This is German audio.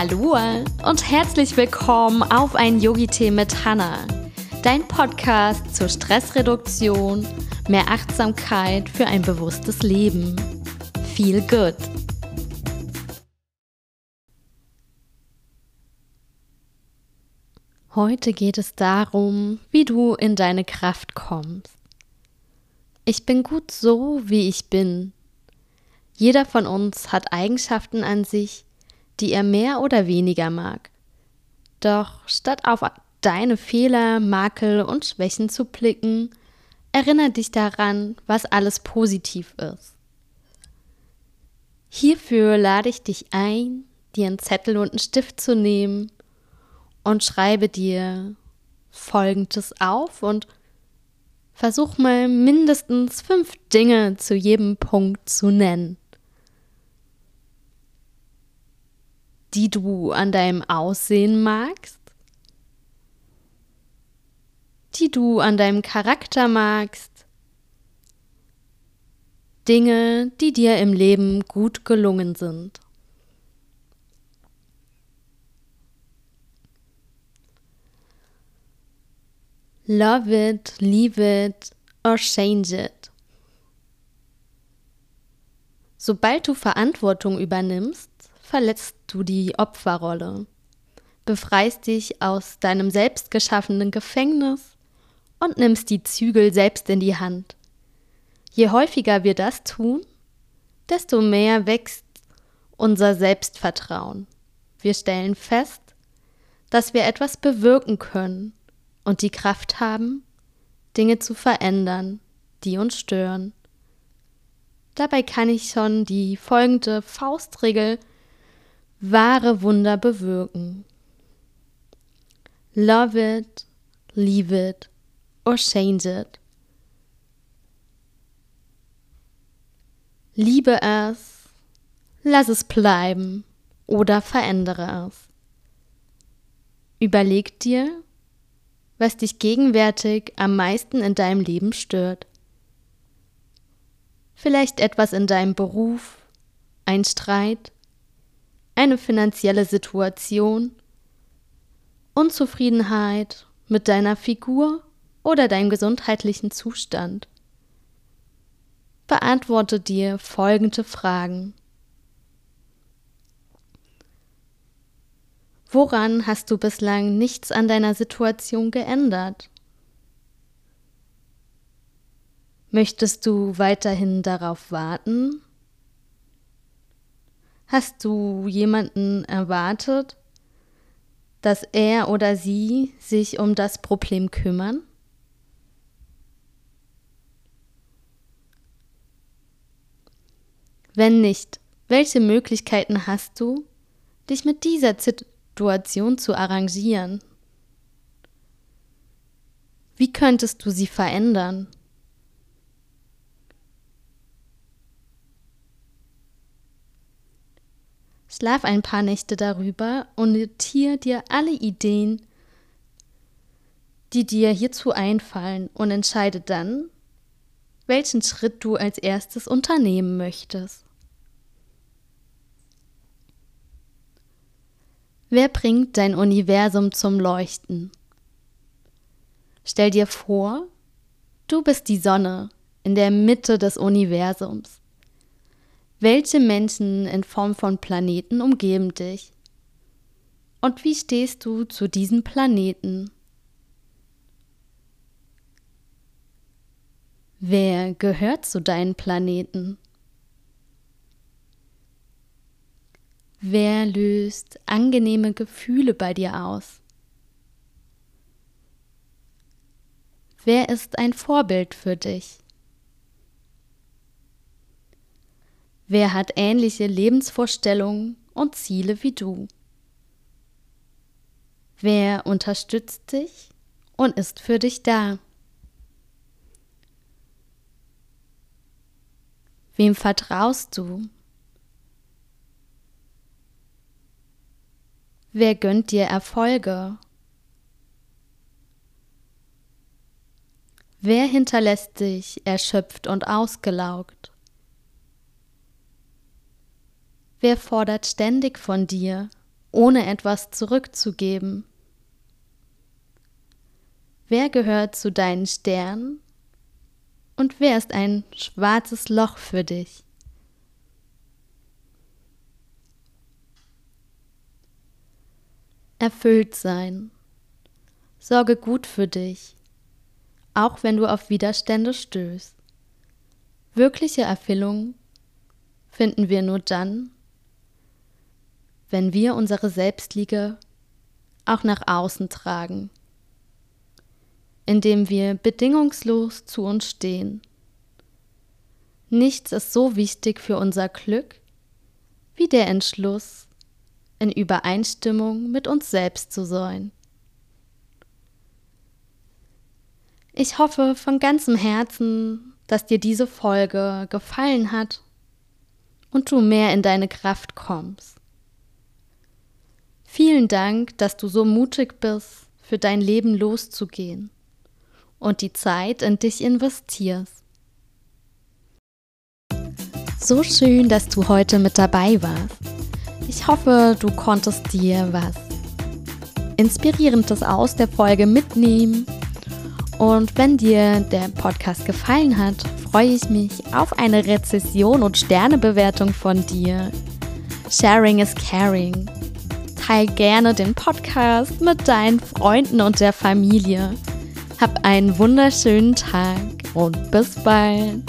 Hallo und herzlich willkommen auf ein Yogi-Tee mit Hanna, dein Podcast zur Stressreduktion, mehr Achtsamkeit für ein bewusstes Leben. Feel good. Heute geht es darum, wie du in deine Kraft kommst. Ich bin gut so, wie ich bin. Jeder von uns hat Eigenschaften an sich, die er mehr oder weniger mag. Doch statt auf deine Fehler, Makel und Schwächen zu blicken, erinnere dich daran, was alles positiv ist. Hierfür lade ich dich ein, dir einen Zettel und einen Stift zu nehmen und schreibe dir Folgendes auf und versuch mal mindestens fünf Dinge zu jedem Punkt zu nennen. Die du an deinem Aussehen magst, die du an deinem Charakter magst, Dinge, die dir im Leben gut gelungen sind. Love it, leave it or change it. Sobald du Verantwortung übernimmst, verletzt du die Opferrolle, befreist dich aus deinem selbstgeschaffenen Gefängnis und nimmst die Zügel selbst in die Hand. Je häufiger wir das tun, desto mehr wächst unser Selbstvertrauen. Wir stellen fest, dass wir etwas bewirken können und die Kraft haben, Dinge zu verändern, die uns stören. Dabei kann ich schon die folgende Faustregel wahre Wunder bewirken. Love it, leave it or change it. Liebe es, lass es bleiben oder verändere es. Überleg dir, was dich gegenwärtig am meisten in deinem Leben stört. Vielleicht etwas in deinem Beruf, ein Streit, eine finanzielle Situation, Unzufriedenheit mit deiner Figur oder deinem gesundheitlichen Zustand. Beantworte dir folgende Fragen. Woran hast du bislang nichts an deiner Situation geändert? Möchtest du weiterhin darauf warten, Hast du jemanden erwartet, dass er oder sie sich um das Problem kümmern? Wenn nicht, welche Möglichkeiten hast du, dich mit dieser Situation zu arrangieren? Wie könntest du sie verändern? Schlaf ein paar Nächte darüber und notiere dir alle Ideen, die dir hierzu einfallen und entscheide dann, welchen Schritt du als erstes unternehmen möchtest. Wer bringt dein Universum zum Leuchten? Stell dir vor, du bist die Sonne in der Mitte des Universums. Welche Menschen in Form von Planeten umgeben dich? Und wie stehst du zu diesem Planeten? Wer gehört zu deinen Planeten? Wer löst angenehme Gefühle bei dir aus? Wer ist ein Vorbild für dich? Wer hat ähnliche Lebensvorstellungen und Ziele wie du? Wer unterstützt dich und ist für dich da? Wem vertraust du? Wer gönnt dir Erfolge? Wer hinterlässt dich erschöpft und ausgelaugt? Wer fordert ständig von dir ohne etwas zurückzugeben? Wer gehört zu deinen Sternen und wer ist ein schwarzes Loch für dich? Erfüllt sein. Sorge gut für dich, auch wenn du auf Widerstände stößt. Wirkliche Erfüllung finden wir nur dann, wenn wir unsere Selbstliebe auch nach außen tragen indem wir bedingungslos zu uns stehen. Nichts ist so wichtig für unser Glück wie der Entschluss, in Übereinstimmung mit uns selbst zu sein. Ich hoffe von ganzem Herzen, dass dir diese Folge gefallen hat und du mehr in deine Kraft kommst. Vielen Dank, dass du so mutig bist, für dein Leben loszugehen und die Zeit in dich investierst. So schön, dass du heute mit dabei warst. Ich hoffe, du konntest dir was Inspirierendes aus der Folge mitnehmen. Und wenn dir der Podcast gefallen hat, freue ich mich auf eine Rezession und Sternebewertung von dir. Sharing is caring. Teil gerne den Podcast mit deinen Freunden und der Familie. Hab einen wunderschönen Tag und bis bald.